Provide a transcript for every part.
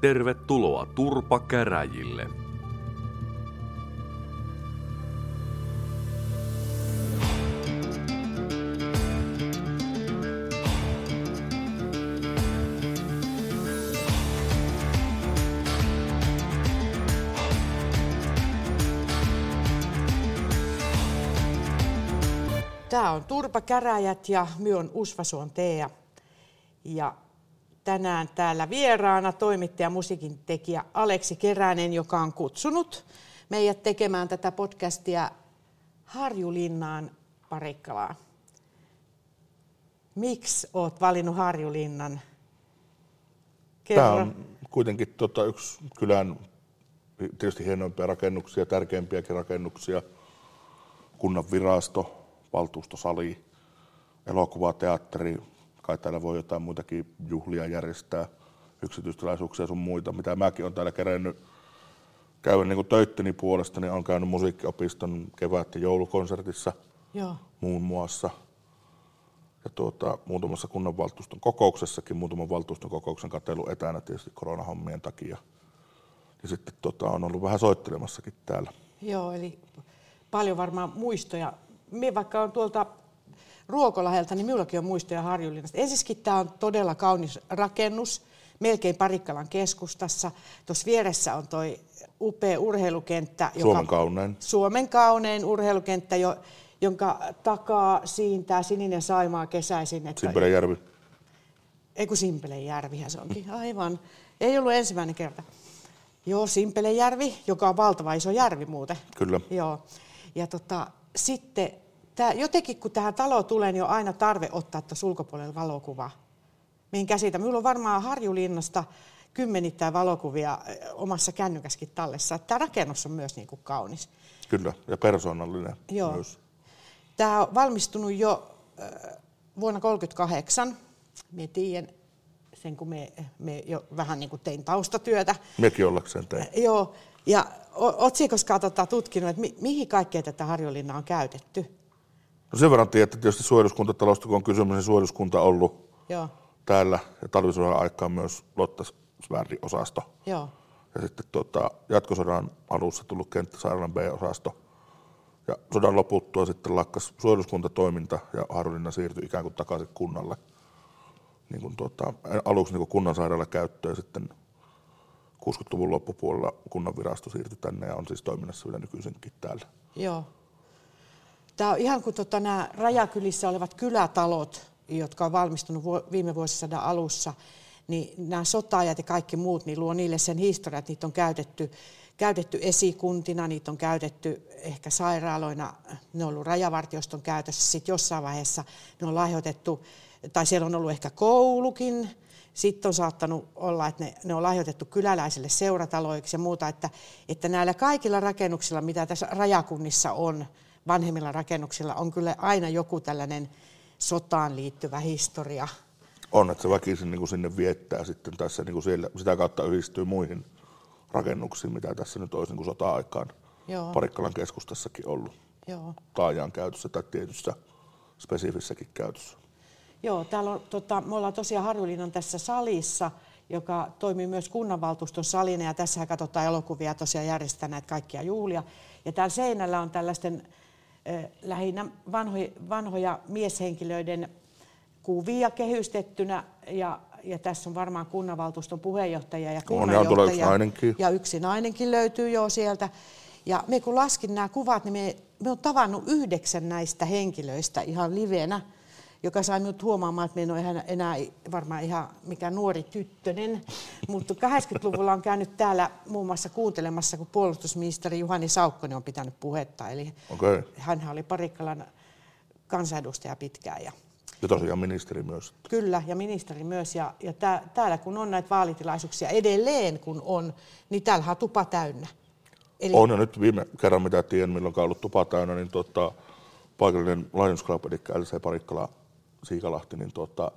Tervetuloa Turpa Käräjille. Tämä on Turpa Käräjät ja my on Usvasuon Tea. Ja tänään täällä vieraana toimittaja musiikin tekijä Aleksi Keränen, joka on kutsunut meidät tekemään tätä podcastia Harjulinnaan Parikkalaan. Miksi olet valinnut Harjulinnan? Tämä on kuitenkin tota, yksi kylän tietysti hienoimpia rakennuksia, tärkeimpiäkin rakennuksia. Kunnan virasto, valtuustosali, elokuvateatteri, kai täällä voi jotain muitakin juhlia järjestää, yksityistilaisuuksia sun muita, mitä mäkin olen täällä kerännyt käydä niin töitteni puolesta, niin olen käynyt musiikkiopiston kevät- ja joulukonsertissa Joo. muun muassa. Ja tuota, muutamassa kunnanvaltuuston kokouksessakin, muutaman valtuuston kokouksen katelu etänä tietysti koronahommien takia. Ja sitten tota, on ollut vähän soittelemassakin täällä. Joo, eli paljon varmaan muistoja. Minä vaikka on tuolta Ruokolahelta, niin minullakin on muistoja Harjulinnasta. Ensinnäkin tämä on todella kaunis rakennus, melkein Parikkalan keskustassa. Tuossa vieressä on tuo upea urheilukenttä. Suomen kaunein. Suomen kaunein urheilukenttä, jo, jonka takaa siintää sininen Saimaa kesäisin. Että, Simpelejärvi. ei kun Simpelejärvihän se onkin, aivan. Ei ollut ensimmäinen kerta. Joo, Simpelejärvi, joka on valtava iso järvi muuten. Kyllä. Joo. Ja tota, sitten tää, jotenkin kun tähän taloon tulee, niin on aina tarve ottaa tuossa ulkopuolella valokuva. Mihin käsitä. Minulla on varmaan Harjulinnasta kymmenittäin valokuvia eh, omassa kännykäskin tallessa. Tämä rakennus on myös niin kuin kaunis. Kyllä, ja persoonallinen Joo. myös. Tämä on valmistunut jo äh, vuonna 1938. Minä tiedän sen, kun me, me jo vähän niin kuin tein taustatyötä. Mekin ollakseen tein. Joo, ja koskaan tota, tutkinut, että mi, mihin kaikkea tätä Harjolinna on käytetty? No sen verran tiedät, että tietysti suojeluskuntatalosta, kun on kysymys, niin suojeluskunta on ollut Joo, täällä ja talvisodan aikaan myös Lotta Svärdi-osasto. joo, Ja sitten tuota, jatkosodan alussa tullut kenttäsairaalan B-osasto. Ja sodan loputtua sitten lakkas suojeluskuntatoiminta ja Harjulinna siirtyi ikään kuin takaisin kunnalle. Niin kuin tuota, aluksi niin kuin kunnan sairaala käyttöön ja sitten 60-luvun loppupuolella kunnan virasto siirtyi tänne ja on siis toiminnassa vielä nykyisinkin täällä. joo. Tämä on ihan kuin tota, nämä rajakylissä olevat kylätalot, jotka on valmistunut viime vuosisadan alussa, niin nämä sotaajat ja kaikki muut niin luo niille sen historian, että niitä on käytetty, käytetty esikuntina, niitä on käytetty ehkä sairaaloina, ne on ollut rajavartioston käytössä, sitten jossain vaiheessa ne on lahjoitettu, tai siellä on ollut ehkä koulukin, sitten on saattanut olla, että ne, ne on lahjoitettu kyläläisille seurataloiksi ja muuta, että, että näillä kaikilla rakennuksilla, mitä tässä rajakunnissa on, vanhemmilla rakennuksilla, on kyllä aina joku tällainen sotaan liittyvä historia. On, että se väkisin niin kuin sinne viettää sitten tässä niin kuin siellä, sitä kautta yhdistyy muihin rakennuksiin, mitä tässä nyt olisi niin kuin sota-aikaan Joo. Parikkalan keskustassakin ollut Joo. taajaan käytössä tai tietyssä spesifissäkin käytössä. Joo, täällä on, tota, me ollaan tosiaan Harjulinnan tässä salissa, joka toimii myös kunnanvaltuuston salina, ja tässä katsotaan elokuvia, tosiaan järjestetään näitä kaikkia juhlia. Ja täällä seinällä on tällaisten lähinnä vanhoja, vanhoja mieshenkilöiden kuvia kehystettynä, ja, ja tässä on varmaan kunnanvaltuuston puheenjohtaja ja On, ja on yksi kunnanjohtaja. nainenkin. Ja yksi nainenkin löytyy jo sieltä. Ja me kun laskin nämä kuvat, niin me, me on tavannut yhdeksän näistä henkilöistä ihan livenä, joka sai minut huomaamaan, että me en ole enää, varmaan ihan mikään nuori tyttönen. Mutta 80-luvulla on käynyt täällä muun muassa kuuntelemassa, kun puolustusministeri Juhani Saukkonen on pitänyt puhetta. Eli Okei. hän oli Parikkalan kansanedustaja pitkään. Ja Ja tosiaan ministeri myös. Kyllä, ja ministeri myös. Ja, ja tää, täällä kun on näitä vaalitilaisuuksia edelleen, kun on, niin täällä on tupa täynnä. Eli, On ja nyt viime kerran, mitä tiedän, milloin on ollut tupa täynnä, niin tuota, paikallinen Lions Club, eli LC Parikkala Siikalahti, niin tuota,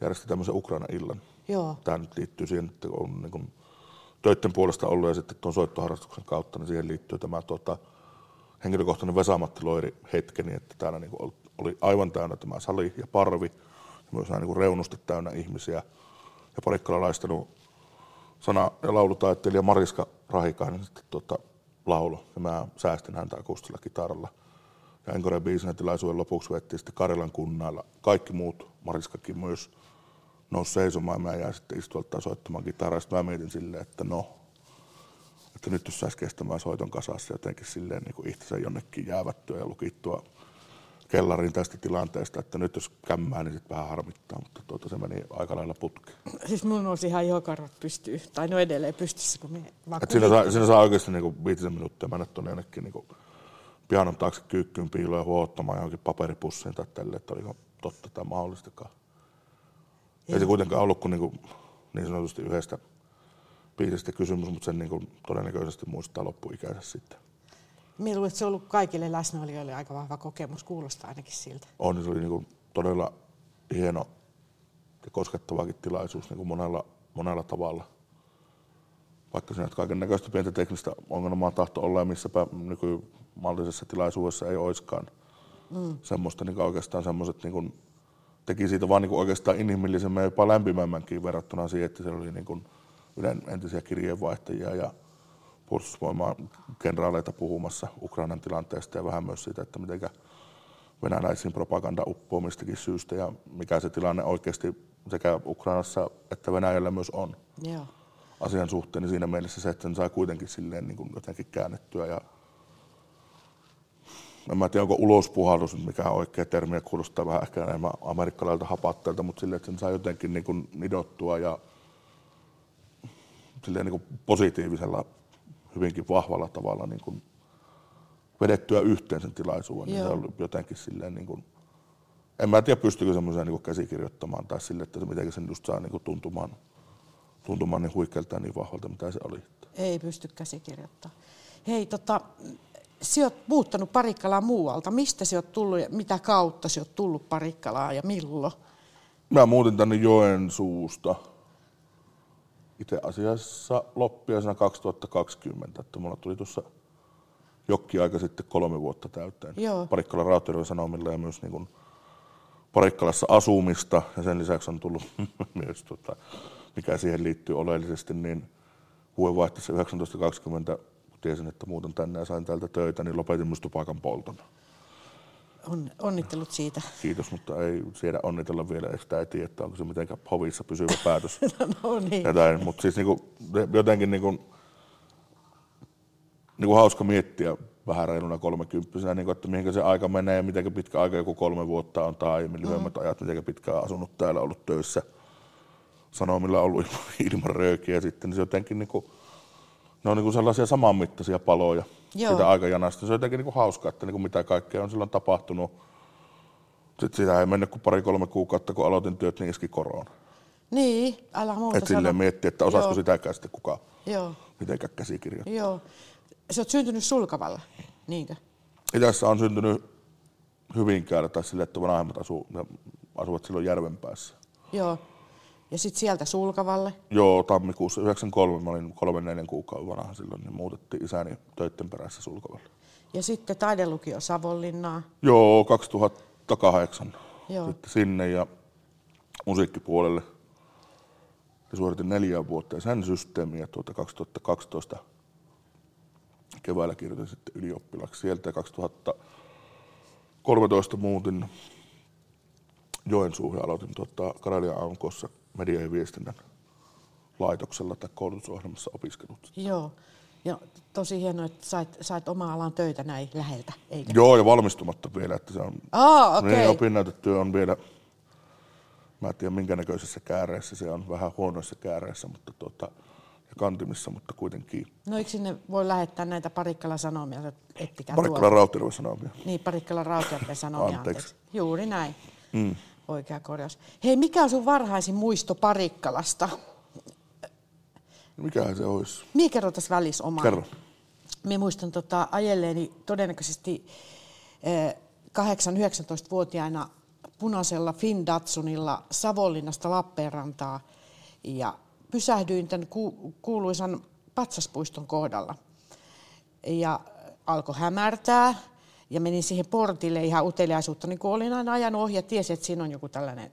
järjesti tämmöisen Ukraina-illan. Joo, Tämä nyt liittyy siihen, että on niin kuin, töiden puolesta ollut ja sitten tuon soittoharrastuksen kautta, niin siihen liittyy tämä tuota, henkilökohtainen Vesamatti Loiri hetkeni, että täällä niin kuin oli aivan täynnä tämä sali ja parvi, ja myös niin kuin reunusti täynnä ihmisiä. Ja Parikkala laistanut sana- ja laulutaiteilija Mariska Rahikainen sitten tuota, laulo. Ja mä säästin häntä akustilla kitaralla. Biisin tilaisuuden lopuksi vettiin sitten Karjalan kunnalla. Kaikki muut, Mariskakin myös, nousi seisomaan ja mä jäin sitten istuolta soittamaan kitaraa. Sitten mä mietin silleen, että no, että nyt jos saisi kestämään soiton kasassa jotenkin silleen niin kuin itsensä jonnekin jäävättyä ja lukittua kellariin tästä tilanteesta, että nyt jos kämmää, niin sitten vähän harmittaa, mutta tuota, se meni aika lailla putkeen. Siis mun nousi ihan ihokarvat pystyy, tai no edelleen pystyssä, kun me vaan Et siinä, saa, siinä saa oikeasti niin viitisen minuuttia mennä tuonne jonnekin niin pianon taakse kyykkyyn piiloon ja huottamaan johonkin paperipussiin tai tälle, että oliko totta tai mahdollistakaan. Ei se kuitenkaan ollut kuin, niin, kuin niin sanotusti yhdestä biisistä kysymys, mutta sen niin kuin todennäköisesti muistaa loppuikänsä sitten. Minä luulen, että se on ollut kaikille läsnäolijoille aika vahva kokemus, kuulostaa ainakin siltä. On, niin se oli niin kuin todella hieno ja koskettavakin tilaisuus niin kuin monella, monella tavalla. Vaikka siinä kaiken näköistä pientä teknistä ongelmaa tahto olla ja missäpä nykymallisessa tilaisuudessa ei oiskaan mm. semmoista niin oikeastaan semmoiset niin kuin, teki siitä vaan niin kuin oikeastaan inhimillisemmän ja jopa lämpimämmänkin verrattuna siihen, että siellä oli niin kuin Ylen entisiä kirjeenvaihtajia ja puolustusvoimaa kenraaleita puhumassa Ukrainan tilanteesta ja vähän myös siitä, että miten venäläisiin propaganda uppoamistakin syystä ja mikä se tilanne oikeasti sekä Ukrainassa että Venäjällä myös on Joo. asian suhteen, niin siinä mielessä se, että sen sai kuitenkin silleen niin kuin jotenkin käännettyä ja en mä tiedä, onko ulospuhallus, mikä on oikea termi, ja kuulostaa vähän ehkä enemmän amerikkalaiselta hapatteelta, mutta silleen, että sen saa jotenkin niin kuin nidottua ja silleen niin kuin positiivisella, hyvinkin vahvalla tavalla niin kuin vedettyä yhteen sen tilaisuuden. Niin se on jotenkin silleen niin kuin, en mä tiedä pystykö semmoisen niin käsikirjoittamaan tai sille, että se miten sen just saa niin kuin tuntumaan, tuntumaan niin huikealta niin vahvalta, mitä se oli. Ei pysty käsikirjoittamaan. Hei, tota, sä oot muuttanut Parikkalaa muualta. Mistä sä oot tullut ja mitä kautta sä oot tullut Parikkalaan ja milloin? Mä muutin tänne Joensuusta itse asiassa loppiaisena 2020, että mulla tuli tuossa jokki aika sitten kolme vuotta täyteen. Joo. Parikkalan Rautjärven Sanomilla ja myös niin kuin Parikkalassa asumista ja sen lisäksi on tullut myös, tota, mikä siihen liittyy oleellisesti, niin vuodenvaihteessa 1920 kun tiesin, että muutan tänne ja sain täältä töitä, niin lopetin myös tupakan polton. On, onnittelut siitä. Kiitos, mutta ei siellä onnitella vielä, eikö sitä ei tiedä, että onko se mitenkään hovissa pysyvä päätös. no niin. Jotain, mutta siis niinku, jotenkin niinku, niinku hauska miettiä vähän reiluna kolmekymppisenä, niinku, että mihinkä se aika menee ja miten pitkä aika joku kolme vuotta on tai lyhyemmät mm. ajat, miten pitkään asunut täällä, ollut töissä, sanomilla ollut ilman, ilman röökiä sitten niin se jotenkin niinku, ne on niinku sellaisia samanmittaisia paloja Joo. sitä aikajanasta. Se on jotenkin niinku hauska, että niinku mitä kaikkea on silloin tapahtunut. Sitten sitä ei mennyt kuin pari-kolme kuukautta, kun aloitin työt, niin iski korona. Niin, älä muuta Et silleen miettiä, että osaisiko Joo. sitäkään sitten kukaan Joo. mitenkään käsikirjoittaa. Joo. Sä oot syntynyt Sulkavalla, niinkö? Itässä on syntynyt Hyvinkäällä tai sille, että vanhemmat asuu, asuvat silloin Järvenpäässä. Joo. Ja sitten sieltä Sulkavalle. Joo, tammikuussa 93, mä olin kolmen neljän kuukauden vanha silloin, niin muutettiin isäni töitten perässä Sulkavalle. Ja sitten taidelukio Savonlinnaa. Joo, 2008 Joo. sitten sinne ja musiikkipuolelle. Ja suoritin neljä vuotta ja sen systeemiä tuota 2012 keväällä kirjoitin sitten ylioppilaksi sieltä ja 2013 muutin Joensuuhun ja aloitin tuota Karelian AMKssa media- ja viestinnän laitoksella tai koulutusohjelmassa opiskelut. Joo. Ja tosi hienoa, että sait, sait oma alan töitä näin läheltä, eikö? Joo, ja valmistumatta vielä, että se on Aa, okei. Niin, opinnäytetyö on vielä, mä en tiedä minkä näköisessä kääreessä se on, vähän huonoissa kääreissä mutta tuota, ja kantimissa, mutta kuitenkin. No eikö sinne voi lähettää näitä Parikkalan sanomia, että ettikää Parikkalan Rautjärven sanomia. Niin, Parikkalan Rautjärven sanomia, Anteeksi. anteeksi. Juuri näin. Mm. Oikea korjaus. Hei, mikä on sun varhaisin muisto Parikkalasta? Mikähän se olisi? Mie kerro tässä välissä omaa. Kerro. Minä muistan tota, ajelleeni todennäköisesti eh, 8-19-vuotiaana punaisella Findatsunilla Savonlinnasta Lappeenrantaa ja pysähdyin tämän ku, kuuluisan patsaspuiston kohdalla. Ja alkoi hämärtää ja menin siihen portille ihan uteliaisuutta, niin kuin olin aina ajanut ohi ja tiesin, että siinä on joku tällainen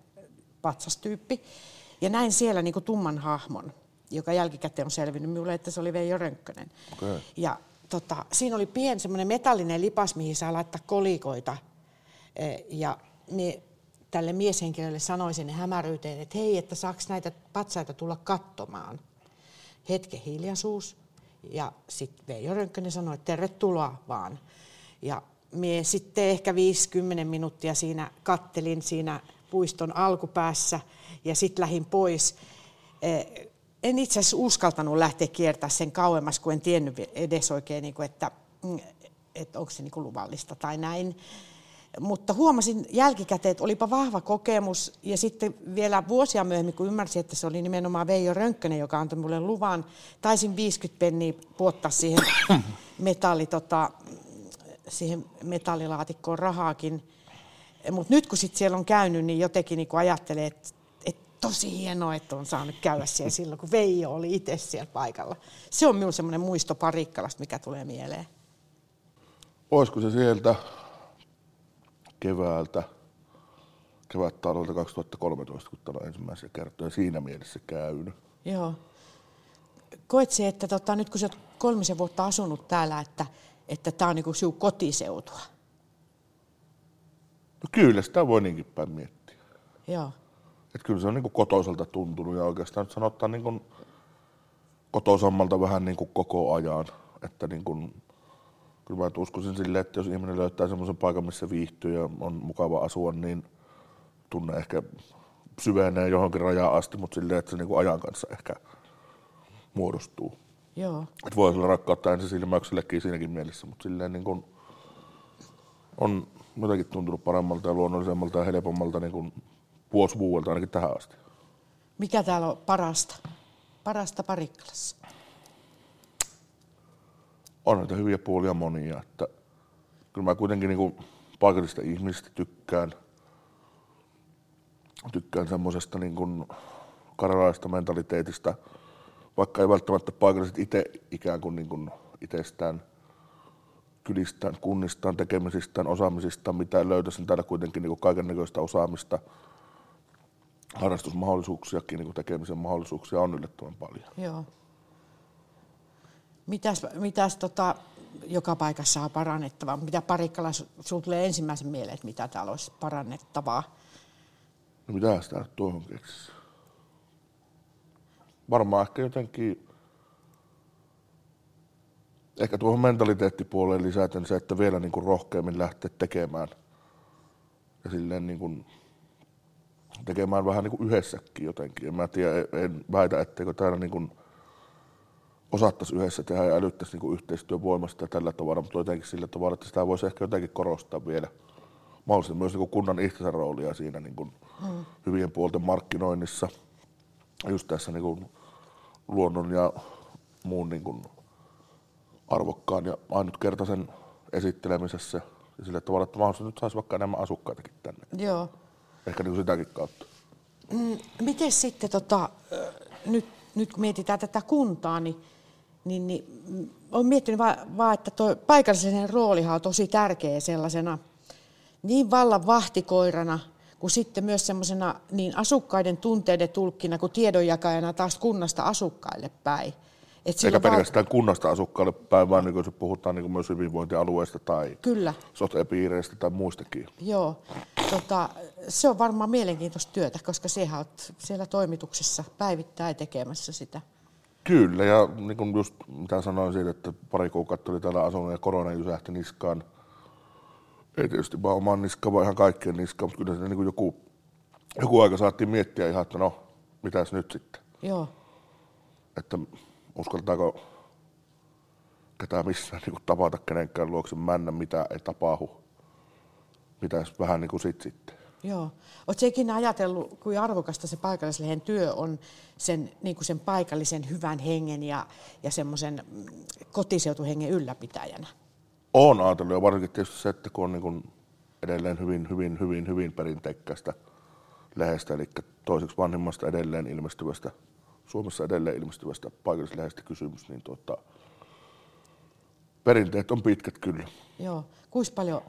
patsastyyppi. Ja näin siellä niin kuin tumman hahmon. joka jälkikäteen on selvinnyt minulle, että se oli Veijo Rönkkönen. Okay. Ja tota, siinä oli pieni semmoinen metallinen lipas, mihin saa laittaa kolikoita. E, ja me tälle mieshenkilölle sanoin sinne hämäryyteen, että hei, että saaks näitä patsaita tulla katsomaan. Hetken hiljaisuus. Ja sitten Veijo Rönkkönen sanoi, että tervetuloa vaan. Ja me sitten ehkä 50 minuuttia siinä kattelin siinä puiston alkupäässä ja sitten lähin pois. E, en itse asiassa uskaltanut lähteä kiertämään sen kauemmas, kun en tiennyt edes oikein, niin että, mm, että onko se niin luvallista tai näin. Mutta huomasin jälkikäteen, että olipa vahva kokemus. Ja sitten vielä vuosia myöhemmin, kun ymmärsin, että se oli nimenomaan Veijo Rönkkönen, joka antoi mulle luvan, taisin 50 penniä puottaa siihen metalli, tota, siihen metallilaatikkoon rahaakin. Mutta nyt kun sit siellä on käynyt, niin jotenkin niin ajattelee, että, että tosi hienoa, että on saanut käydä siellä silloin, kun Veijo oli itse siellä paikalla. Se on minun semmoinen muisto Parikkalasta, mikä tulee mieleen. Olisiko se sieltä keväältä, kevättalolta 2013, kun on ensimmäisiä kertoja siinä mielessä käynyt. Joo. Koet se, että tota, nyt kun sä oot kolmisen vuotta asunut täällä, että että tämä on niin sinun kotiseutua? No kyllä, sitä voi niinkin päin miettiä. Joo. Et kyllä se on niin kotoiselta tuntunut ja oikeastaan nyt sanotaan niin kotoisammalta vähän niin kuin koko ajan. Että niin kuin, kyllä mä uskoisin silleen, että jos ihminen löytää semmoisen paikan, missä viihtyy ja on mukava asua, niin tunne ehkä syvenee johonkin rajaan asti, mutta silleen, että se niin kuin ajan kanssa ehkä muodostuu. Joo. Et voi olla rakkautta ensisilmäyksellekin siinäkin mielessä, mutta silleen niin kuin on jotenkin tuntunut paremmalta ja luonnollisemmalta ja helpommalta niin kuin vuosi vuodelta ainakin tähän asti. Mikä täällä on parasta? Parasta Parikkalassa? On näitä hyviä puolia monia. Että kyllä mä kuitenkin niin kuin paikallisista ihmisistä tykkään. Tykkään semmoisesta niin kuin karalaista mentaliteetista – vaikka ei välttämättä paikalliset itse ikään kuin, niin kuin itsestään kylistään, kunnistaan, tekemisistään, osaamisistaan, mitä löytäisin täällä kuitenkin niin kaiken näköistä osaamista, harrastusmahdollisuuksiakin, niin tekemisen mahdollisuuksia on yllättävän paljon. Joo. Mitäs, mitäs tota, joka paikassa on parannettavaa? Mitä Parikkala sinulle tulee ensimmäisen mieleen, että mitä täällä olisi parannettavaa? No mitä sitä tuohon keksisi? Varmaan ehkä jotenkin, ehkä tuohon mentaliteettipuoleen lisäten se, että vielä niin kuin rohkeammin lähteä tekemään ja silleen niin kuin tekemään vähän niin kuin yhdessäkin jotenkin. En mä tiedä, en väitä, etteikö täällä niin kuin osattaisi yhdessä tehdä ja älyttäisi niin kuin yhteistyövoimasta ja tällä tavalla, mutta jotenkin sillä tavalla, että sitä voisi ehkä jotenkin korostaa vielä mahdollisesti myös niin kuin kunnan itsensä roolia siinä niin kuin hmm. hyvien puolten markkinoinnissa, just tässä niin kuin luonnon ja muun niin kuin arvokkaan ja ainutkertaisen esittelemisessä ja sillä tavalla, että mahdollisesti nyt saisi vaikka enemmän asukkaitakin tänne. Joo. Ehkä niin kuin sitäkin kautta. Mm, miten sitten, tota, nyt, nyt kun mietitään tätä kuntaa, niin, niin, niin mm, olen miettinyt vaan, va, että tuo paikallisen roolihan on tosi tärkeä sellaisena niin vallan vahtikoirana – kuin sitten myös semmoisena niin asukkaiden tunteiden tulkkina kuin tiedonjakajana taas kunnasta asukkaille päin. Et Eikä pelkästään val... kunnasta asukkaille päin, vaan niin puhutaan niin myös hyvinvointialueesta tai Kyllä. sote-piireistä tai muistakin. Joo, tota, se on varmaan mielenkiintoista työtä, koska sinä olet siellä toimituksessa päivittäin tekemässä sitä. Kyllä, ja niin kuin just mitä sanoin siitä, että pari kuukautta oli täällä asunut ja korona jysähti niskaan – ei tietysti vaan oman niskaan, vaan ihan kaikkien niskaan, mutta kyllä se niin joku, joku aika saatiin miettiä ihan, että no, mitäs nyt sitten. Joo. Että uskaltaako ketään missään niin tavata kenenkään luokse männä, mitä ei tapahdu. Mitäs vähän niin kuin sit sitten. Joo. Oletko ikinä ajatellut, kuin arvokasta se paikallislehen työ on sen, niin kuin sen paikallisen hyvän hengen ja, ja semmoisen kotiseutuhengen ylläpitäjänä? Olen ajatellut ja varsinkin tietysti se, että kun on niin kuin edelleen hyvin, hyvin, hyvin, hyvin perinteikkäistä lehdestä, eli toiseksi vanhimmasta edelleen ilmestyvästä, Suomessa edelleen ilmestyvästä paikallislehdestä kysymys, niin tuota, perinteet on pitkät kyllä. Joo. Kuinka paljon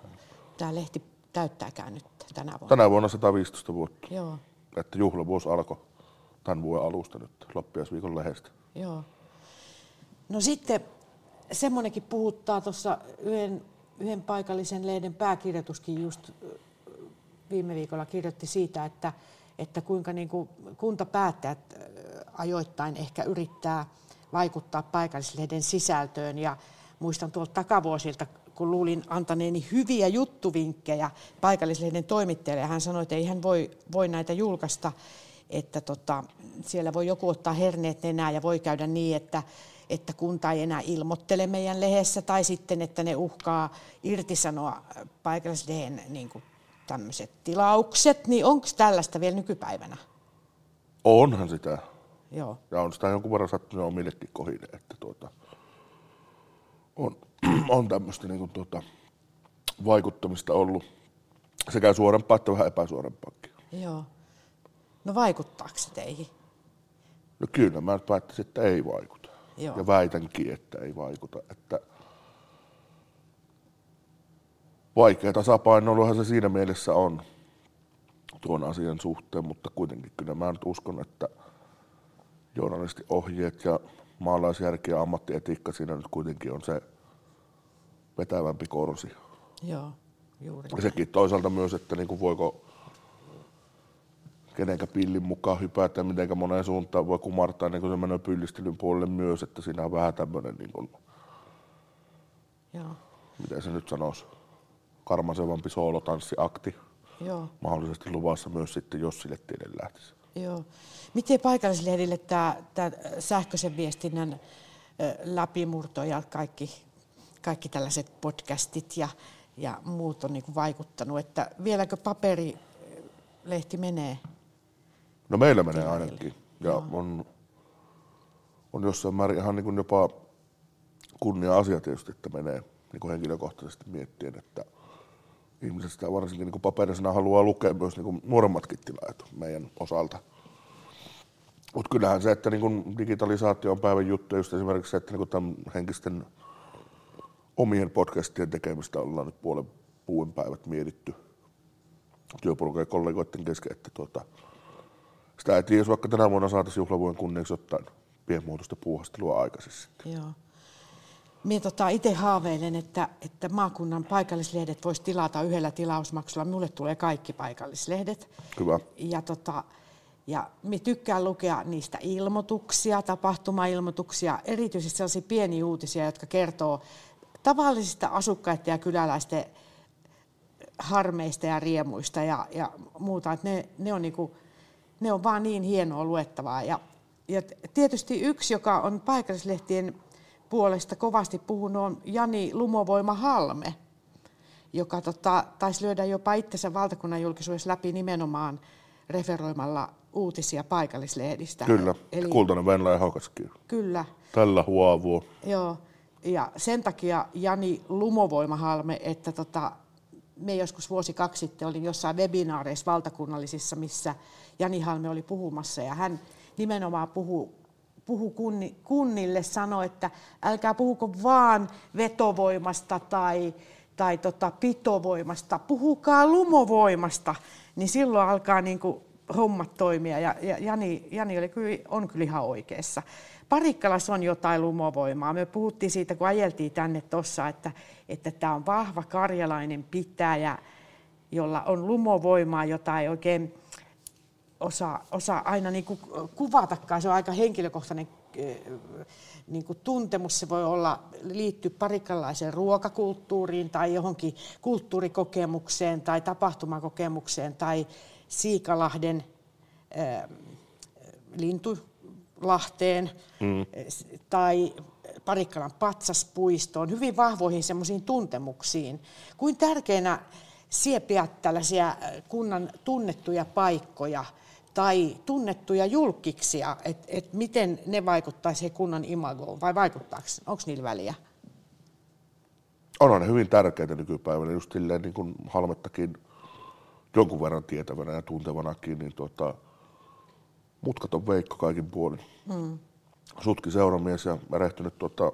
tämä lehti täyttääkään nyt tänä vuonna? Tänä vuonna 115 vuotta. Joo. Että juhlavuosi alkoi tämän vuoden alusta nyt Loppiaisviikon lehdestä. Joo. No sitten semmoinenkin puhuttaa tuossa yhden, yhden paikallisen lehden pääkirjoituskin just viime viikolla kirjoitti siitä, että, että kuinka niin kuin kuntapäättäjät ajoittain ehkä yrittää vaikuttaa paikallislehden sisältöön. Ja muistan tuolta takavuosilta, kun luulin antaneeni hyviä juttuvinkkejä paikallislehden toimittajalle, ja hän sanoi, että ei hän voi, voi näitä julkaista, että tota, siellä voi joku ottaa herneet nenää ja voi käydä niin, että, että kunta ei enää ilmoittele meidän lehdessä, tai sitten, että ne uhkaa irtisanoa paikallislehden niin tämmöiset tilaukset, niin onko tällaista vielä nykypäivänä? Onhan sitä. Joo. Ja on sitä jonkun verran sattunut omillekin kohille, että tuota, on, on tämmöistä niin kuin, tuota, vaikuttamista ollut sekä suorempaa että vähän epäsuorempaakin. Joo. No vaikuttaako se teihin? No kyllä, mä päättäisin, että ei vaikuta. Joo. Ja väitänkin, että ei vaikuta. Että vaikea tasapainoiluhan se siinä mielessä on tuon asian suhteen, mutta kuitenkin kyllä mä nyt uskon, että journalistiohjeet ja maalaisjärki ja ammattietiikka siinä nyt kuitenkin on se vetävämpi korsi. Joo, juuri. Ja sekin toisaalta myös, että niin kuin voiko kenenkä pillin mukaan hypätä, miten moneen suuntaan voi kumartaa, niin kuin se menee pyllistelyn puolelle myös, että siinä on vähän tämmöinen, niin kuin, Joo. miten se nyt sanoisi, karmasevampi soolotanssiakti. Joo. Mahdollisesti luvassa myös sitten, jos sille tielle lähtisi. Joo. Miten paikallislehdille tämä, tämä sähköisen viestinnän läpimurto ja kaikki, kaikki tällaiset podcastit ja, ja muut on niin vaikuttanut, että vieläkö paperilehti menee? No meillä menee ainakin. Ja on, on jossain määrin ihan niin kuin jopa kunnia-asia tietysti, että menee niin kuin henkilökohtaisesti miettien, että ihmiset sitä varsinkin niin kuin paperisena haluaa lukea myös niin kuin nuoremmatkin tilaajat meidän osalta. Mutta kyllähän se, että niin kuin digitalisaatio on päivän juttu, just esimerkiksi se, että niin kuin tämän henkisten omien podcastien tekemistä ollaan nyt puolen puolen päivät mietitty työporukan ja kollegoiden kesken, että tuota, sitä ei tiedä, vaikka tänä vuonna saataisiin juhlavuoden kunniaksi jotain pienmuotoista puuhastelua aikaisemmin. Joo. Minä tota itse haaveilen, että, että maakunnan paikallislehdet voisi tilata yhdellä tilausmaksulla. Minulle tulee kaikki paikallislehdet. Hyvä. Ja, tota, ja minä tykkään lukea niistä ilmoituksia, tapahtumailmoituksia, erityisesti sellaisia pieniä uutisia, jotka kertoo tavallisista asukkaiden ja kyläläisten harmeista ja riemuista ja, ja muuta. Ne, ne, on niinku, ne on vaan niin hienoa luettavaa. Ja, ja tietysti yksi, joka on paikallislehtien puolesta kovasti puhunut, on Jani Lumovoima Halme, joka tota, taisi lyödä jopa itsensä valtakunnan julkisuudessa läpi nimenomaan referoimalla uutisia paikallislehdistä. Kyllä, Eli... kultainen Venla ja Haukaskin. Kyllä, Tällä huovuo. joo. Ja sen takia Jani Lumovoimahalme, että tota, me joskus vuosi kaksi sitten olin jossain webinaareissa valtakunnallisissa, missä Jani Halme oli puhumassa ja hän nimenomaan puhuu puhu kunni, kunnille, sanoi, että älkää puhuko vaan vetovoimasta tai, tai tota pitovoimasta, puhukaa lumovoimasta, niin silloin alkaa niin kuin hommat toimia. Ja, ja Jani, Jani oli kyllä, on kyllä ihan oikeassa. Parikkalassa on jotain lumovoimaa. Me puhuttiin siitä, kun ajeltiin tänne tuossa, että, että tämä on vahva karjalainen pitäjä, jolla on lumovoimaa, jota ei oikein osaa, osaa aina niin kuin kuvatakaan. Se on aika henkilökohtainen eh, niin kuin tuntemus. Se voi olla liittyä parikkalaiseen ruokakulttuuriin tai johonkin kulttuurikokemukseen tai tapahtumakokemukseen tai Siikalahden äh, Lintulahteen mm. tai Parikkalan patsaspuistoon, hyvin vahvoihin semmoisiin tuntemuksiin. Kuin tärkeänä siepiä tällaisia kunnan tunnettuja paikkoja tai tunnettuja julkiksia, että et miten ne vaikuttaisi kunnan imagoon vai vaikuttaako, onko niillä väliä? On ne hyvin tärkeitä nykypäivänä, just silleen niin kuin Halmettakin jonkun verran tietävänä ja tuntevanakin, niin tuota, mutkaton Veikko kaikin puolin. Mm. Sutki seuramies ja erehtynyt tuota,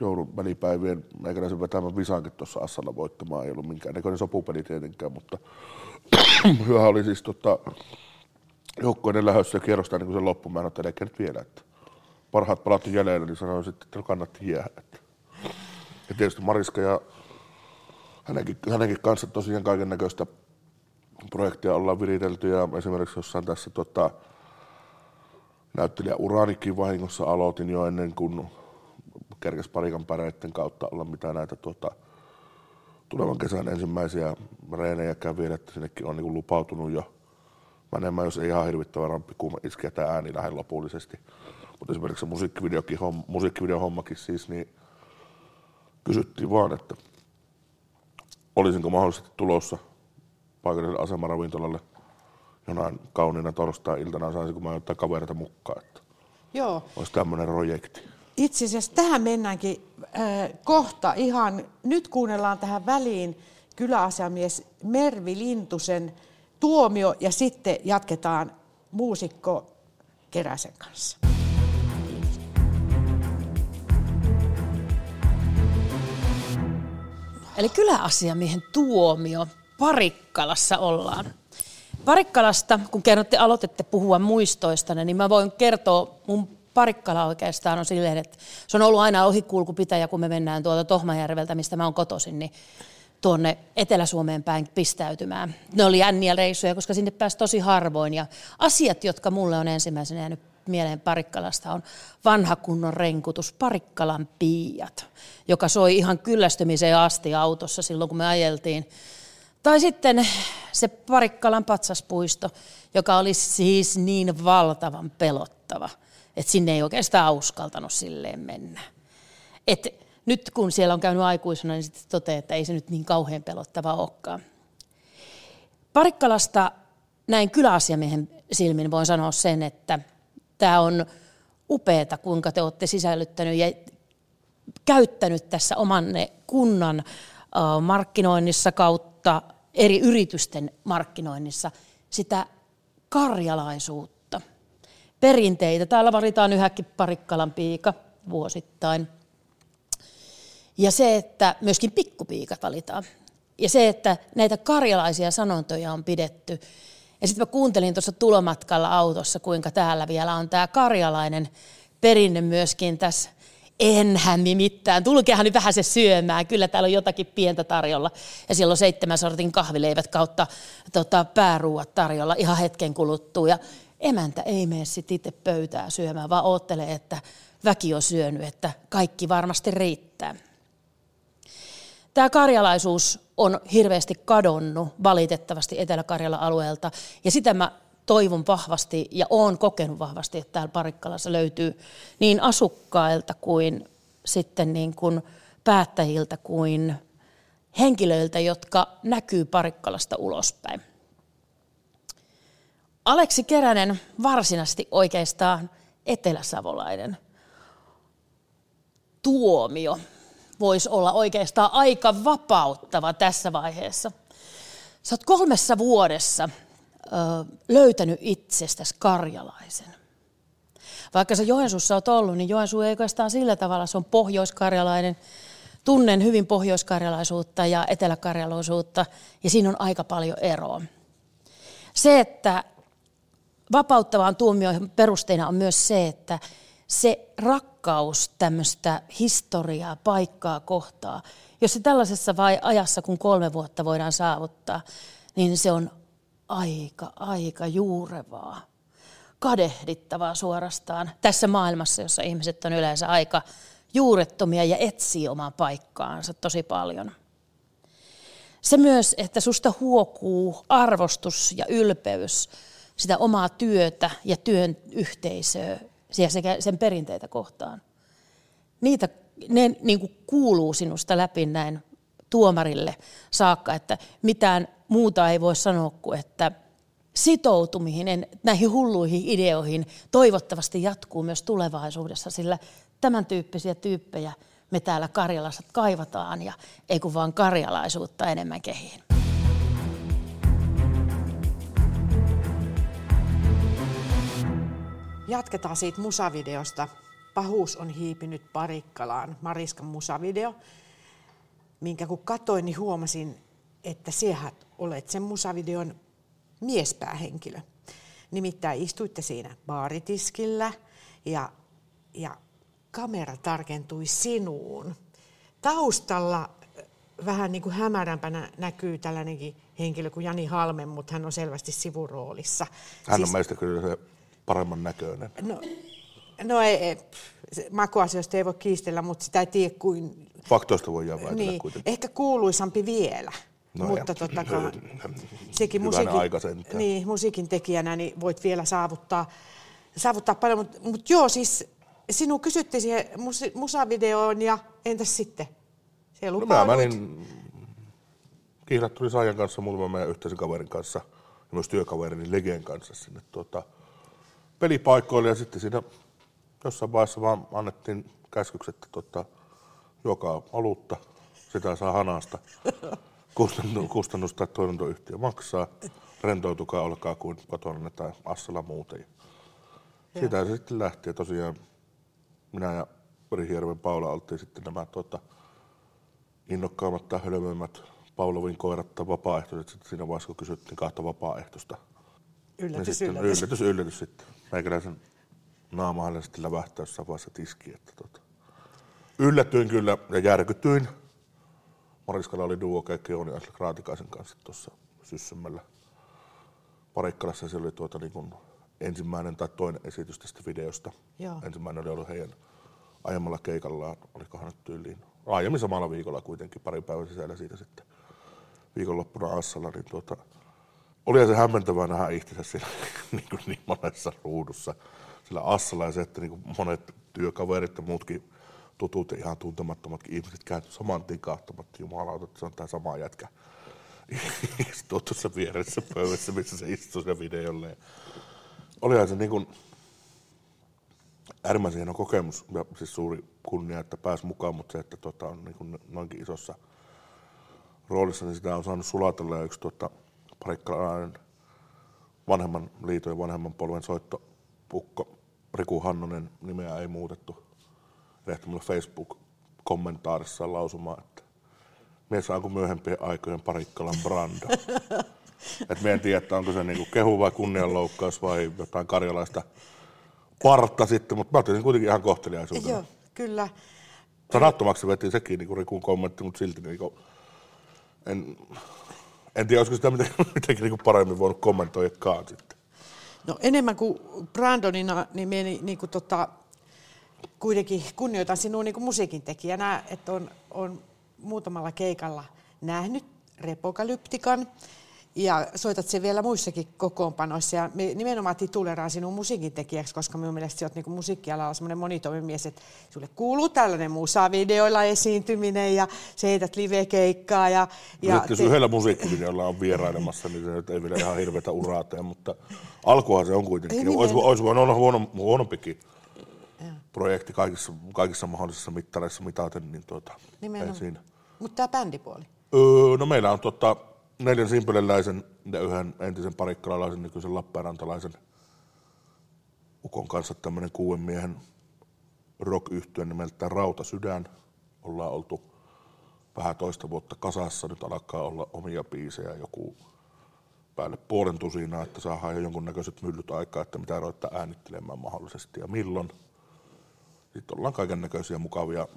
joulun välipäivien meikäläisen vetämän visankin tuossa Assalla voittamaan. Ei ollut minkään näköinen sopupeli tietenkään, mutta hyöhän oli siis tota, joukkoinen lähdössä ja kierrostaa niin kuin sen loppuun. että ehkä nyt vielä, että parhaat palat jäljellä, niin sanoisin, että kannatti jäädä. Ja tietysti Mariska ja hänenkin, hänenkin kanssa tosiaan kaiken näköistä projektia ollaan viritelty ja esimerkiksi jossain tässä tota, näyttelijä Uranikin vahingossa aloitin jo ennen kuin kerkes parikan päreiden kautta olla mitään näitä tuota, tulevan kesän ensimmäisiä reenejäkään vielä, että sinnekin on niin lupautunut jo menemään, jos ei ihan hirvittävä ramppi kuume iskeä tämä ääni lähde lopullisesti. Mutta esimerkiksi se musiikkivideokin, homm, musiikkivideon hommakin siis, niin kysyttiin vaan, että olisinko mahdollisesti tulossa paikalliselle asemaravintolalle jonain kauniina torstai-iltana, saisinko mä ottaa kavereita mukaan, että Joo. olisi tämmöinen projekti. Itse asiassa tähän mennäänkin äh, kohta ihan, nyt kuunnellaan tähän väliin kyläasiamies Mervi Lintusen tuomio ja sitten jatketaan muusikko Keräsen kanssa. Eli kyläasiamiehen tuomio. Parikkalassa ollaan. Parikkalasta, kun kerrotte, aloitette puhua muistoista, niin mä voin kertoa, mun Parikkala oikeastaan on silleen, että se on ollut aina ohikulkupitäjä, kun me mennään tuolta Tohmajärveltä, mistä mä oon kotoisin, niin tuonne Etelä-Suomeen päin pistäytymään. Ne oli jänniä reissuja, koska sinne pääsi tosi harvoin. Ja asiat, jotka mulle on ensimmäisenä jäänyt mieleen Parikkalasta, on vanha kunnon renkutus, Parikkalan piiat, joka soi ihan kyllästymiseen asti autossa silloin, kun me ajeltiin. Tai sitten se Parikkalan patsaspuisto, joka oli siis niin valtavan pelottava, että sinne ei oikeastaan uskaltanut silleen mennä. Et nyt kun siellä on käynyt aikuisena, niin sitten toteaa, että ei se nyt niin kauhean pelottava olekaan. Parikkalasta näin kyläasiamiehen silmin voin sanoa sen, että tämä on upeata, kuinka te olette sisällyttänyt ja käyttänyt tässä omanne kunnan markkinoinnissa kautta eri yritysten markkinoinnissa sitä karjalaisuutta, perinteitä. Täällä varitaan yhäkin Parikkalan piika vuosittain. Ja se, että myöskin pikkupiikat valitaan. Ja se, että näitä karjalaisia sanontoja on pidetty. Ja sitten mä kuuntelin tuossa tulomatkalla autossa, kuinka täällä vielä on tämä karjalainen perinne myöskin tässä Enhän mitään. Tulkeahan nyt vähän se syömään. Kyllä täällä on jotakin pientä tarjolla. Ja siellä on seitsemän sortin kahvileivät kautta tota, pääruuat tarjolla ihan hetken kuluttua. Ja emäntä ei mene sitten itse pöytää syömään, vaan oottelee, että väki on syönyt, että kaikki varmasti riittää. Tämä karjalaisuus on hirveästi kadonnut valitettavasti Etelä-Karjalan alueelta. Ja sitä mä toivon vahvasti ja olen kokenut vahvasti, että täällä Parikkalassa löytyy niin asukkailta kuin sitten niin kuin päättäjiltä kuin henkilöiltä, jotka näkyy Parikkalasta ulospäin. Aleksi Keränen varsinaisesti oikeastaan eteläsavolainen tuomio voisi olla oikeastaan aika vapauttava tässä vaiheessa. Sä oot kolmessa vuodessa löytänyt itsestäsi karjalaisen. Vaikka sä Joensuussa oot ollut, niin Joensuu ei oikeastaan sillä tavalla, se on pohjoiskarjalainen. Tunnen hyvin pohjoiskarjalaisuutta ja eteläkarjalaisuutta, ja siinä on aika paljon eroa. Se, että vapauttavaan tuomioihin perusteena on myös se, että se rakkaus tämmöistä historiaa, paikkaa kohtaa, jos se tällaisessa vai ajassa, kun kolme vuotta voidaan saavuttaa, niin se on aika, aika juurevaa, kadehdittavaa suorastaan tässä maailmassa, jossa ihmiset on yleensä aika juurettomia ja etsii omaa paikkaansa tosi paljon. Se myös, että susta huokuu arvostus ja ylpeys sitä omaa työtä ja työn yhteisöä sekä sen perinteitä kohtaan. Niitä, ne niin kuin kuuluu sinusta läpi näin tuomarille saakka, että mitään muuta ei voi sanoa kuin, että sitoutuminen näihin hulluihin ideoihin toivottavasti jatkuu myös tulevaisuudessa, sillä tämän tyyppisiä tyyppejä me täällä Karjalassa kaivataan ja ei kun vaan karjalaisuutta enemmän kehiin. Jatketaan siitä musavideosta. Pahuus on hiipinyt Parikkalaan, Mariskan musavideo, minkä kun katoin, niin huomasin, että sinä olet sen musavideon miespäähenkilö. Nimittäin istuitte siinä baaritiskillä ja, ja kamera tarkentui sinuun. Taustalla vähän niin kuin hämärämpänä näkyy tällainenkin henkilö kuin Jani Halme, mutta hän on selvästi sivuroolissa. Hän siis, on meistä kyllä se paremman näköinen. No, no ei, ei, makuasioista ei voi kiistellä, mutta sitä ei tiedä kuin... Faktoista voi jää niin, kuitenkin. Ehkä kuuluisampi vielä. No mutta totta kai, sekin musiikin, niin, musiikin tekijänä niin voit vielä saavuttaa, saavuttaa paljon. Mutta mut joo, siis sinun kysyttiin siihen mus, musavideoon ja entäs sitten? Se no mä menin, Kihlat tuli Saajan kanssa, muutaman meidän yhteisen kaverin kanssa ja myös työkaverini Legeen kanssa sinne tuota, pelipaikoille ja sitten siinä jossain vaiheessa vaan annettiin käskykset, että tuota, joka olutta, sitä saa hanasta. Kustannus tai tuotantoyhtiö maksaa. Rentoutukaa, olkaa kuin kotona tai Assalla muuten. Sitä se sitten lähti ja tosiaan minä ja Rihjärven Paula oltiin sitten nämä tuota, innokkaammat tai hölmöimmät Paulovin koirat tai vapaaehtoiset sitten siinä vaiheessa, kun kysyttiin kahta vapaaehtoista. Yllätys, sitten, yllätys. yllätys. yllätys sitten. Meikäläisen naamahalle sitten lävähtää jossain vaiheessa tiski. Että tota. Yllätyin kyllä ja järkytyin. Mariskalla oli duo Jooni Asle Kraatikaisen kanssa tuossa syssymällä Parikkalassa. Se oli tuota niin kuin ensimmäinen tai toinen esitys tästä videosta. Joo. Ensimmäinen oli ollut heidän aiemmalla keikallaan, olikohan nyt tyyliin. Aiemmin samalla viikolla kuitenkin, pari päivää sisällä siitä sitten viikonloppuna Assalla, niin tuota, oli se hämmentävää nähdä itsensä siinä niin, kuin niin monessa ruudussa sillä Assalla ja se, että niin kuin monet työkaverit ja muutkin tutut ja ihan tuntemattomatkin ihmiset kääntyivät saman tien kahtomat, jumalauta, että se on tämä sama jätkä. Istuu tuossa vieressä pöydässä, missä se istuu siinä videolle. Olihan se niin kuin, äärimmäisen hieno kokemus ja siis suuri kunnia, että pääsi mukaan, mutta se, että tota, on niin kuin noinkin isossa roolissa, niin sitä on saanut sulatella ja yksi tuota, parikkalainen vanhemman liiton ja vanhemman polven soittopukko Riku Hannonen, nimeä ei muutettu, lehti mulle Facebook-kommentaarissa lausumaan, että mies on kuin myöhempien aikojen Parikkalan brando. Et me en tiedä, että onko se niinku kehu vai kunnianloukkaus vai jotain karjalaista partta sitten, mutta mä otin kuitenkin ihan kohteliaisuudella. Joo, kyllä. Sanattomaksi veti sekin niin Rikun kommentti, mutta silti niin kuin, en, en tiedä, olisiko sitä mitenkään niin paremmin voinut kommentoidakaan sitten. No enemmän kuin Brandonina, niin meni niin kuin tota, kuitenkin kunnioitan sinua niin kuin musiikin tekijänä, että on, on muutamalla keikalla nähnyt Repokalyptikan ja soitat sen vielä muissakin kokoonpanoissa. Ja me nimenomaan tituleraan sinun musiikin tekijäksi, koska minun mielestä olet niin musiikkialalla semmoinen monitoimimies, että sinulle kuuluu tällainen musa-videoilla esiintyminen ja se heität live-keikkaa. Ja, ja no, jos te... yhdellä musiikkivideolla on vierailemassa, niin se ei vielä ihan hirveätä uraa tee, mutta alkuhan se on kuitenkin. Ei, olisi, olisi voinut huono, huonompikin ja. projekti kaikissa, kaikissa mahdollisissa mittareissa mitaten, niin tuota, ei siinä. Mutta tämä bändipuoli? Öö, no meillä on tota, neljän simpeleläisen ja yhden entisen parikkalalaisen nykyisen lappeenrantalaisen ukon kanssa tämmöinen kuuden miehen rock nimeltään Rauta sydän. Ollaan oltu vähän toista vuotta kasassa, nyt alkaa olla omia biisejä joku päälle puolen tusinaa, että saadaan jo jonkunnäköiset myllyt aikaa, että mitä roittaa äänittelemään mahdollisesti ja milloin. Sitten ollaan kaiken näköisiä mukavia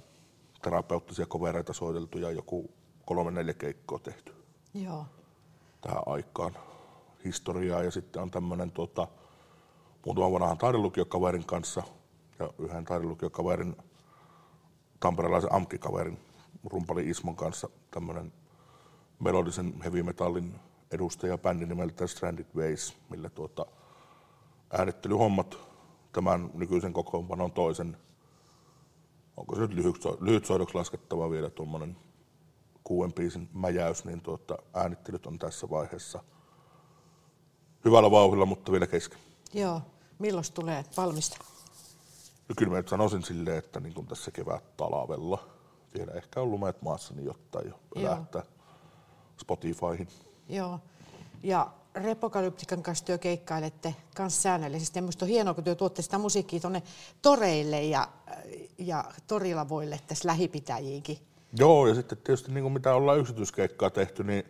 terapeuttisia kovereita soiteltu ja joku kolme neljä keikkoa tehty. Joo. tähän aikaan historiaa. Ja sitten on tämmöinen tota, muutaman vanhan taidelukiokaverin kanssa ja yhden taidelukiokaverin, tamperelaisen amkikaverin, rumpali Ismon kanssa tämmöinen melodisen heavy metallin edustaja bändi nimeltä Stranded Ways, millä tuota, äänittelyhommat tämän nykyisen kokoonpanon toisen, onko se nyt lyhyt, lyhyt laskettava vielä tuommoinen kuuden biisin mäjäys, niin tuota, äänittelyt on tässä vaiheessa hyvällä vauhilla, mutta vielä kesken. Joo. Milloin tulee valmista? No kyllä mä nyt sanoisin silleen, että niin kuin tässä kevät talavella, vielä ehkä on lumeet maassa, niin jotta jo lähtää Spotifyhin. Joo. Ja Repokalyptikan kanssa työ keikkailette kanssa säännöllisesti. Ja minusta on hienoa, kun työ tuotte sitä musiikkia tuonne toreille ja, ja torilavoille tässä lähipitäjiinkin. Joo, ja sitten tietysti niin kuin mitä ollaan yksityiskeikkaa tehty, niin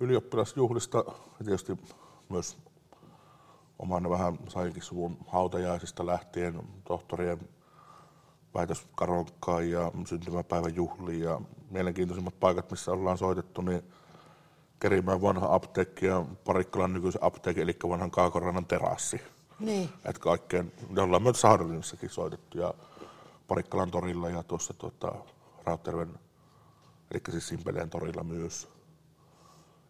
ylioppilasjuhlista ja tietysti myös oman vähän sainkin suvun hautajaisista lähtien tohtorien väitöskaronkkaan ja syntymäpäivän juhliin ja mielenkiintoisimmat paikat, missä ollaan soitettu, niin Kerimäen vanha apteekki ja Parikkalan nykyisen apteekin, eli vanhan Kaakorannan terassi. Niin. Että kaikkeen, ne ollaan myös Saarelinnassakin soitettu ja Parikkalan torilla ja tuossa tuota, Rautterven, eli siis Simpeleen torilla myös.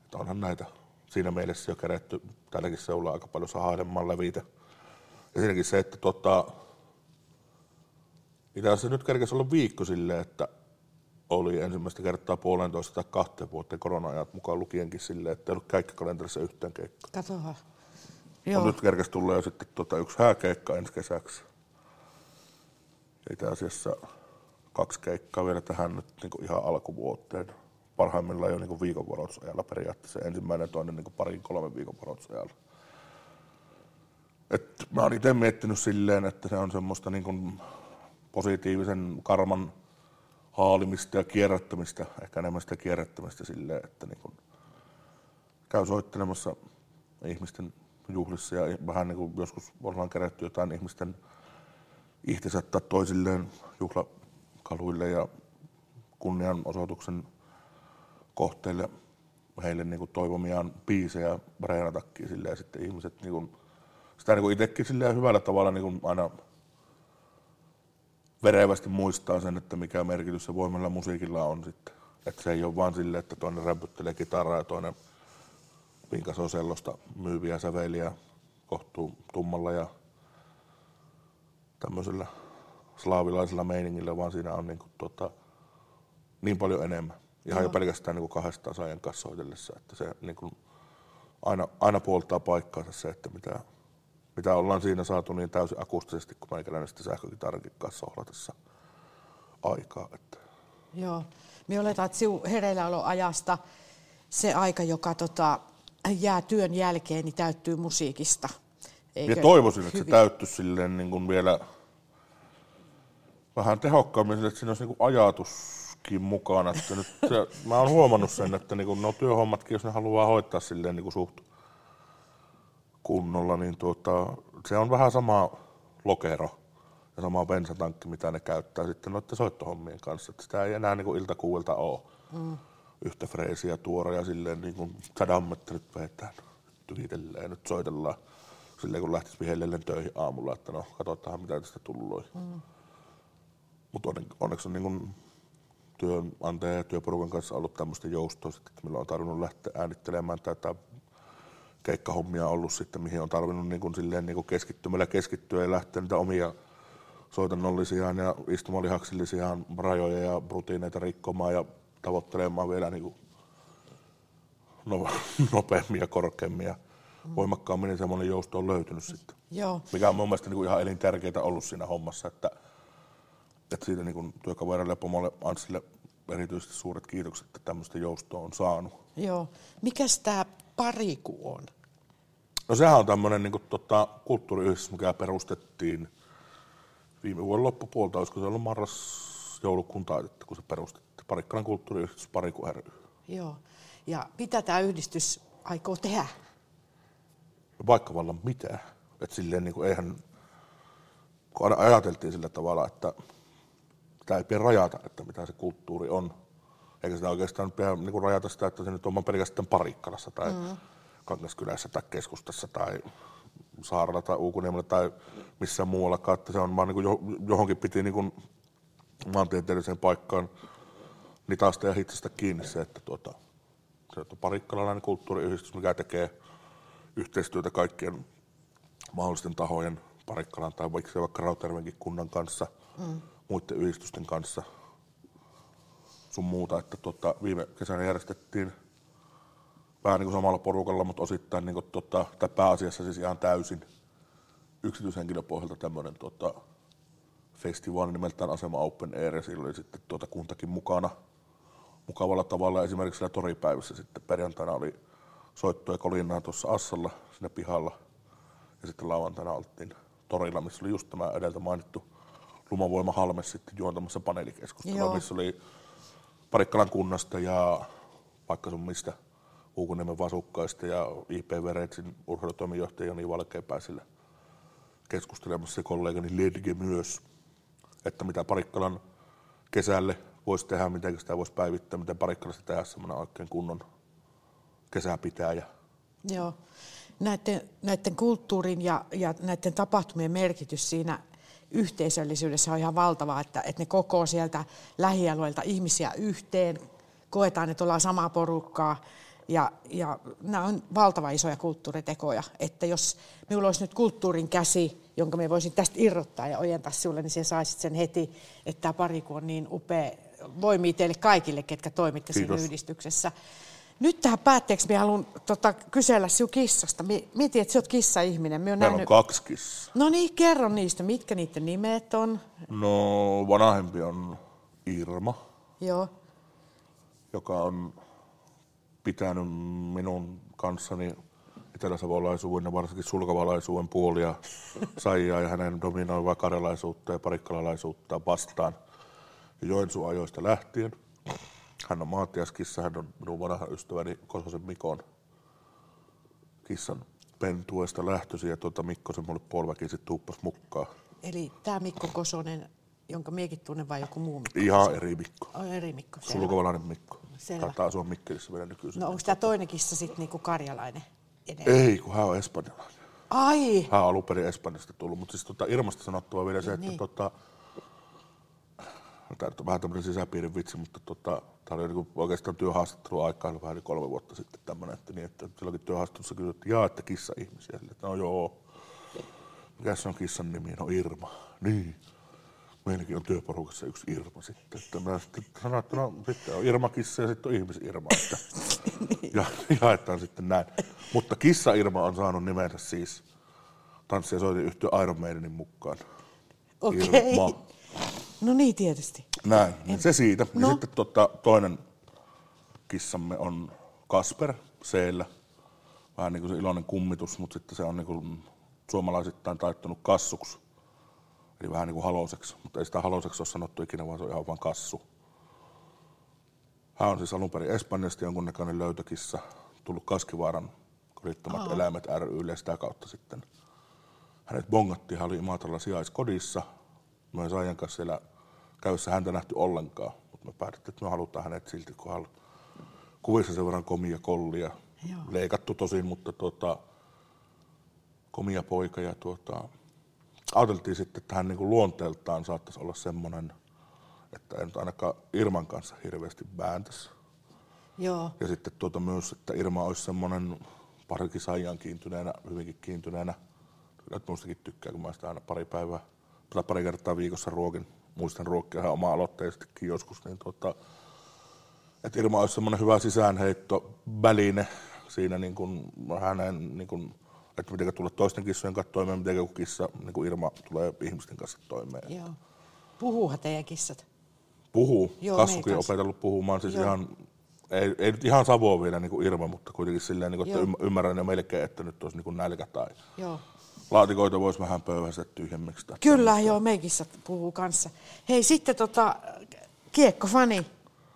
Että onhan näitä siinä mielessä jo kerätty tälläkin seulla aika paljon sahailemman levitä. Ja siinäkin se, että tota, itse asiassa nyt kerkesi olla viikko silleen, että oli ensimmäistä kertaa puolentoista tai kahteen vuoteen korona-ajat mukaan lukienkin silleen, että ei ollut käikkäkalenterissa yhteen keikkaa. Katohan. Joo. Nyt kerkesi tulee jo sitten tota, yksi hääkeikka ensi kesäksi. Itse asiassa kaksi keikkaa vielä tähän nyt niin kuin ihan alkuvuoteen. Parhaimmillaan jo niin kuin viikon varoitusajalla periaatteessa. Ensimmäinen ja toinen niin parin kolmen viikon varoitusajalla. Et mä oon itse miettinyt silleen, että se on semmoista niin kuin positiivisen karman haalimista ja kierrättämistä, ehkä enemmän sitä kierrättämistä silleen, että niin kuin käy soittelemassa ihmisten juhlissa ja vähän niin kuin joskus ollaan kerätty jotain ihmisten itsensä toisilleen juhlakaluille ja kunnianosoituksen kohteille heille niin kuin toivomiaan biisejä reenatakin silleen, ja sitten ihmiset niin kuin, sitä niin kuin itsekin silleen hyvällä tavalla niin kuin aina verevästi muistaa sen, että mikä merkitys se voimalla musiikilla on sitten. Että se ei ole vaan silleen, että toinen rämpyttelee kitaraa ja toinen pinkasoo sellosta myyviä säveliä kohtuu tummalla ja tämmöisellä slaavilaisella meiningillä, vaan siinä on niin, kuin, tota, niin paljon enemmän. Ihan Joo. jo pelkästään niin kuin kahdestaan saajan kanssa soitellessa, että se niin kuin, aina, aina puoltaa paikkaansa se, että mitä, mitä ollaan siinä saatu niin täysin akustisesti, kun meikäläinen sitten sähkökitarankin kanssa ohlatessa aikaa. Että. Joo. Me oletaan, että sinun hereilläoloajasta se aika, joka tota, jää työn jälkeen, niin täyttyy musiikista. Eikö ja toivoisin, hyvin? että se täyttyisi silleen niin kuin vielä vähän tehokkaammin, että siinä olisi niin ajatuskin mukana. Että nyt se, mä oon huomannut sen, että niin kuin, no työhommatkin, jos ne haluaa hoitaa silleen niin kuin suht kunnolla, niin tuota, se on vähän sama lokero ja sama bensatankki, mitä ne käyttää sitten noiden soittohommien kanssa. Että sitä ei enää niin kuin iltakuuilta ole. Mm yhtä freesiä tuora ja silleen niin kuin sadammetta nyt vetään, tyhitellään ja nyt soitellaan silleen kun lähtisi vihellellen töihin aamulla, että no katsotaan mitä tästä tullut. Mm. Mutta onneksi on niin työnantaja ja työporukan kanssa ollut tämmöistä joustoa, että milloin on tarvinnut lähteä äänittelemään tätä keikkahommia ollut sitten, mihin on tarvinnut niin kuin silleen niin kuin keskittymällä keskittyä ja lähteä niitä omia soitannollisiaan ja istumalihaksillisiaan rajoja ja rutiineita rikkomaan ja tavoittelemaan vielä niin kuin no, nopeammin ja korkeammin ja voimakkaammin, niin semmoinen jousto on löytynyt sitten. Joo. Mikä on mun mielestä niin kuin ihan elintärkeää ollut siinä hommassa, että siitä niin työkaverille ja pomolle Anssille erityisesti suuret kiitokset, että tämmöistä joustoa on saanut. Joo. Mikäs tämä pariku on? No sehän on tämmöinen niin kuin, tota, kulttuuriyhdistys, mikä perustettiin viime vuoden loppupuolta, olisiko se ollut marras-joulukuun taitetta, kun se perustettiin. Parikkalan kulttuuriyhdistys Pariku ry. Joo. Ja mitä tämä yhdistys aikoo tehdä? Vaikka vallan mitä. Että silleen niin kuin eihän, kun ajateltiin sillä tavalla, että tämä ei pidä rajata, että mitä se kulttuuri on. Eikä sitä oikeastaan pidä niin kuin rajata sitä, että se nyt on pelkästään Parikkalassa tai mm. Kangaskylässä tai keskustassa tai Saarella tai Uukuniemellä tai missään muuallakaan, että se on vaan niin kuin johonkin piti niin kuin maantieteelliseen paikkaan nitasta ja hitsestä kiinni se, että tuota, se on parikkalalainen kulttuuriyhdistys, mikä tekee yhteistyötä kaikkien mahdollisten tahojen Parikkalan tai vaikka, vaikka Rautervenkin kunnan kanssa, mm. Muiden yhdistysten kanssa sun muuta. Että tuota, viime kesänä järjestettiin vähän niin kuin samalla porukalla, mutta osittain niin kuin, tuota, tai pääasiassa siis ihan täysin yksityishenkilöpohjalta tämmöinen tuota, festivaali nimeltään Asema Open Air ja oli sitten tuota kuntakin mukana – mukavalla tavalla. Esimerkiksi siellä toripäivässä sitten perjantaina oli soittoja kolinaa tuossa Assalla siinä pihalla. Ja sitten lauantaina oltiin torilla, missä oli just tämä edeltä mainittu Lumavoima Halme sitten juontamassa paneelikeskustelua, missä oli Parikkalan kunnasta ja vaikka sun mistä Huukuniemen Vasukkaista ja IP Veretsin urheilutoimijohtaja Joni Valkeapäisillä keskustelemassa ja kollegani Ledge myös, että mitä Parikkalan kesälle voisi tehdä, miten sitä voisi päivittää, miten Parikkalasta tehdä semmoinen oikein kunnon kesäpitäjä. Joo. Näiden, näiden kulttuurin ja, ja näiden tapahtumien merkitys siinä yhteisöllisyydessä on ihan valtava, että, että ne kokoo sieltä lähialueilta ihmisiä yhteen, koetaan, että ollaan samaa porukkaa. Ja, ja nämä on valtava isoja kulttuuritekoja, että jos minulla olisi nyt kulttuurin käsi, jonka me voisin tästä irrottaa ja ojentaa sinulle, niin sinä saisit sen heti, että tämä pariku on niin upea, voimia teille kaikille, ketkä toimitte siinä yhdistyksessä. Nyt tähän päätteeksi minä haluan tota, kysellä sinun kissasta. Mietin, että sinä olet kissa-ihminen. Meillä nähnyt... on kaksi kissaa. No niin, kerro niistä. Mitkä niiden nimet on? No, vanhempi on Irma. Joo. Joka on pitänyt minun kanssani eteläsavolaisuuden ja varsinkin sulkavalaisuuden puolia Saijaa ja hänen dominoivaa karjalaisuutta ja parikkalalaisuutta vastaan Joensuun ajoista lähtien. Hän on Maatias kissa, hän on minun vanha ystäväni Kososen Mikon kissan pentuesta lähtöisin ja tuota Mikkosen mulle puoliväkin sitten tuuppas mukaan. Eli tämä Mikko Kosonen, jonka miekin tunnen vai joku muu Mikko? Ihan eri Mikko. Oh, eri Mikko, Sulkovalainen Mikko. Selvä. Taitaa asua Mikkelissä vielä nykyisin. No onko tämä toinen kissa sitten niinku karjalainen? Edelleen? Ei, kun hän on espanjalainen. Ai! Hän on alun perin Espanjasta tullut, mutta siis tota, Irmasta sanottava vielä se, että niin. tota, tämä on vähän tämmöinen sisäpiirin vitsi, mutta tota, tämä oli niin oikeastaan työhaastattelu aikaa vähän yli kolme vuotta sitten tämmöinen, että, niin, että silloinkin työhaastattelussa kysyttiin, jaa, että kissa ihmisiä. Sille, että no joo, mikä se on kissan nimi? No Irma. Niin. Meilläkin on työporukassa yksi Irma sitten. Että mä sitten sanoin, että no sitten on Irma kissa ja sitten on ihmis Irma. Että, ja jaetaan sitten näin. Mutta kissa Irma on saanut nimensä siis tanssi- ja soitin yhtiö Iron Maidenin mukaan. Okei. Okay. Irma. No niin, tietysti. Näin, niin se siitä. No. Ja sitten tota, toinen kissamme on Kasper Seellä. Vähän niin kuin se iloinen kummitus, mutta sitten se on niin kuin suomalaisittain taittunut kassuksi. Eli vähän niin kuin haloseksi, mutta ei sitä haloseksi ole sanottu ikinä, vaan se on ihan vain kassu. Hän on siis alun perin Espanjasta jonkunnäköinen löytökissa, tullut Kaskivaaran kodittomat eläimet rylle sitä kautta sitten. Hänet bongattiin, hän oli Imatralla sijaiskodissa – me ei Saijan kanssa siellä käyssä häntä nähty ollenkaan, mutta me päätettiin, että me halutaan hänet silti, kun hän kuvissa sen verran komia kollia. Joo. Leikattu tosin, mutta tuota, komia poika ja tuota, ajateltiin sitten, että hän niin kuin luonteeltaan saattaisi olla semmoinen, että ei nyt ainakaan Irman kanssa hirveästi vääntäisi. Joo. Ja sitten tuota myös, että Irma olisi semmoinen parikin Saijan kiintyneenä, hyvinkin kiintyneenä. Kyllä minustakin tykkää, kun mä sitä aina pari päivää tai pari kertaa viikossa ruokin. Muistan ruokkia ihan oma-aloitteisestikin joskus. Niin tota, että Irma olisi semmoinen hyvä sisäänheitto väline siinä niin kuin hänen, niin kuin, että miten tulla toisten kissojen kanssa toimeen, miten joku kissa, niin kuin Irma tulee ihmisten kanssa toimeen. Joo. Puhuuhan teidän kissat? Puhuu. Joo, Kassukin on opetellut puhumaan. Siis ihan, ei, ei, nyt ihan Savoa vielä niin kuin Irma, mutta kuitenkin silleen, niin kuin, että Joo. ymmärrän jo melkein, että nyt olisi niin kuin nälkä tai Joo laatikoita voisi vähän pöyhästä tyhjemmiksi. Kyllä, joo, meikissä puhuu kanssa. Hei, sitten tota, kiekkofani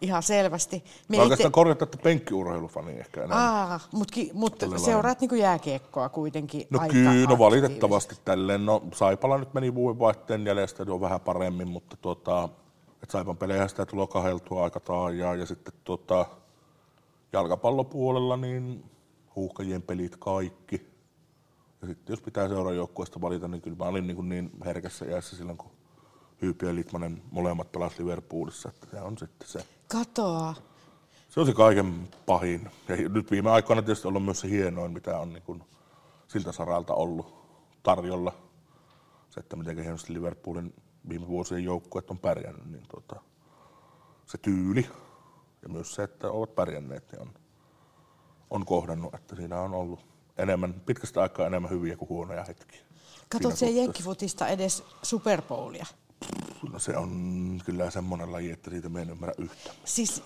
ihan selvästi. Me Oikeastaan itse... korjata, että penkkiurheilufani ehkä enää. Aa, mutta mut seuraat niin jääkiekkoa kuitenkin No aika kyllä, no valitettavasti tälleen. No Saipala nyt meni vuodenvaihteen jäljestä jo vähän paremmin, mutta tuota, et Saipan pelejä sitä tulee kaheltua aika taajaa. Ja sitten tuota, jalkapallopuolella niin huuhkajien pelit kaikki. Ja sitten jos pitää seuraavan joukkueesta valita, niin kyllä mä olin niin, niin herkässä iässä silloin, kun Hyypi ja Litmanen molemmat pelasivat Liverpoolissa, että se on sitten se. Katoa. Se on se kaiken pahin. Ja nyt viime aikoina tietysti ollut myös se hienoin, mitä on niin kuin siltä saralta ollut tarjolla. Se, että miten hienosti Liverpoolin viime vuosien joukkueet on pärjännyt, niin tuota, se tyyli ja myös se, että ovat pärjänneet, niin on, on kohdannut, että siinä on ollut enemmän, pitkästä aikaa enemmän hyviä kuin huonoja hetkiä. Katsot se jenkkifutista edes Super Bowlia? No se on kyllä semmoinen laji, että siitä me en ymmärrä yhtä. Siis,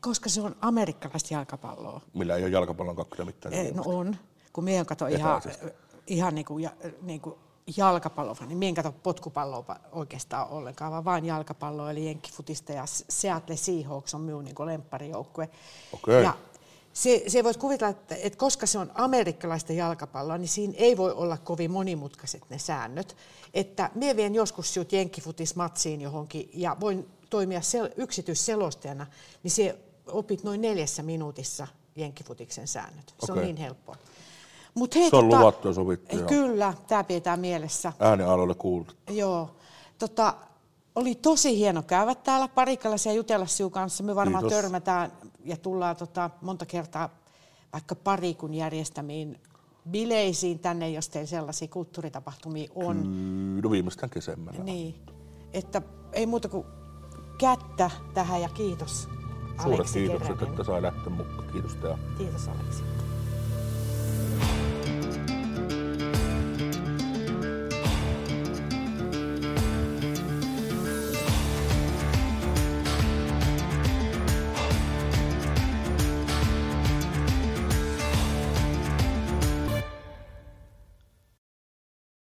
koska se on amerikkalaista jalkapalloa. Millä ei ole jalkapallon kakkoja mitään. Ei, no on. Kun meidän kato ihan, ihan niin kuin, niin kuin niin minä en katso potkupalloa oikeastaan ollenkaan, vaan vain jalkapalloa, eli jenkkifutista ja Seattle Seahawks on minun niin lempparijoukkue. Okay. Ja se, se voit kuvitella, että, että koska se on amerikkalaista jalkapalloa, niin siinä ei voi olla kovin monimutkaiset ne säännöt. Että mie vien joskus sinut jenkkifutismatsiin johonkin ja voin toimia sel, yksityisselostajana, niin se opit noin neljässä minuutissa jenkkifutiksen säännöt. Se Okei. on niin helppoa. Mut hei, Se on tota, luvattu ja sovittu. Kyllä, tämä pidetään mielessä. Äänialoille kuultu. Joo. Tota, oli tosi hieno käydä täällä Parikalassa ja jutella sinun kanssa. Me varmaan Kiitos. törmätään ja tullaan tota, monta kertaa vaikka parikun järjestämiin bileisiin tänne, jos teillä sellaisia kulttuuritapahtumia on. Mm, No viimeistään kesemmällä. Niin, että ei muuta kuin kättä tähän ja kiitos Suuret Aleksi kiitokset, Keränen. että sai lähteä mukaan. Kiitos Tea. Kiitos Aleksi.